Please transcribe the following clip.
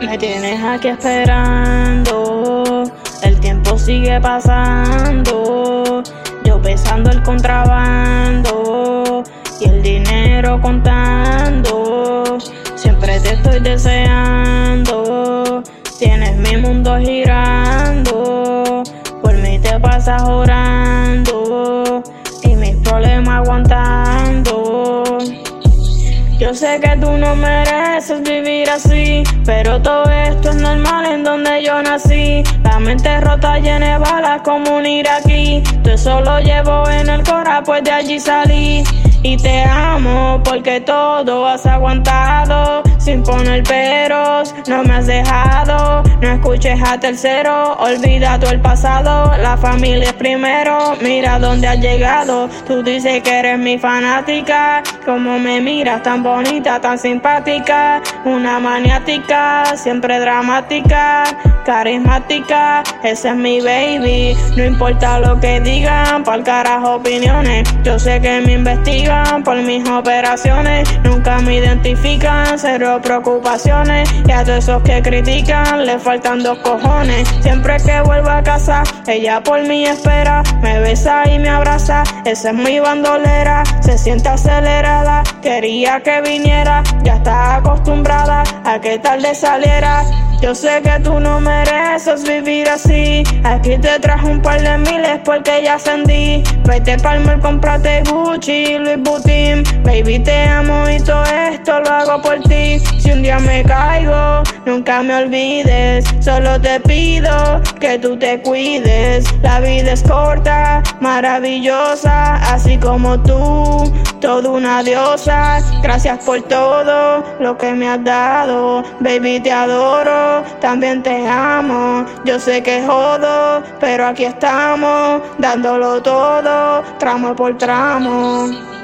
Me tienes aquí esperando, el tiempo sigue pasando, yo besando el contrabando. Y el dinero contando. Siempre te estoy deseando, tienes mi mundo girando, por mí te pasas orando Yo sé que tú no mereces vivir así, pero todo esto es normal en donde yo nací. La mente rota llena de balas como un iraquí. Tú eso lo llevo en el corazón, pues de allí salí. Y te amo porque todo has aguantado sin poner peros. No me has dejado, no escuches a tercero. Olvida todo el pasado, la familia es primero. Mira dónde has llegado. Tú dices que eres mi fanática. Como me miras tan bonita, tan simpática. Una maniática, siempre dramática, carismática. Ese es mi baby. No importa lo que digan, por carajo opiniones. Yo sé que me investigan por mis operaciones. Nunca me identifican, cero preocupaciones. Y a todos esos que critican, le faltan dos cojones. Siempre que vuelvo a casa, ella por mí espera. Me besa y me abraza. Esa es mi bandolera, se siente acelerada. Quería que viniera, ya está acostumbrada a que tarde saliera. Yo sé que tú no mereces vivir así. Aquí te trajo un par de miles porque ya ascendí. Vete palmer, comprate Gucci, Louis Vuitton. Baby, te amo y todo esto lo hago por ti. Si un día me caigo, nunca me olvides. Solo te pido que tú te cuides. La vida es corta, maravillosa, así como tú. Toda una diosa. Gracias por todo lo que me has dado. Baby, te adoro también te amo. Yo sé que jodo, pero aquí estamos, dándolo todo, tramo por tramo. Senhor.